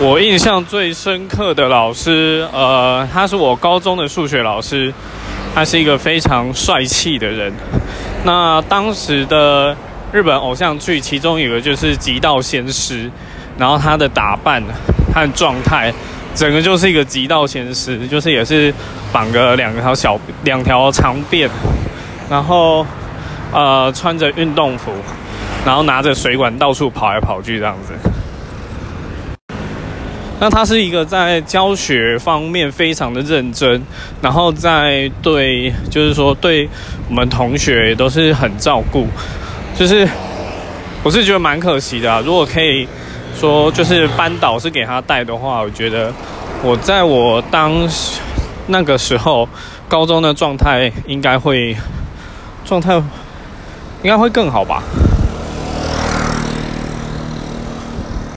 我印象最深刻的老师，呃，他是我高中的数学老师，他是一个非常帅气的人。那当时的日本偶像剧，其中有个就是《极道鲜师》，然后他的打扮和状态，整个就是一个极道鲜师，就是也是绑个两条小两条长辫，然后呃穿着运动服，然后拿着水管到处跑来跑去这样子。那他是一个在教学方面非常的认真，然后在对，就是说对我们同学也都是很照顾，就是我是觉得蛮可惜的。如果可以说就是班导是给他带的话，我觉得我在我当那个时候高中的状态应该会状态应该会更好吧。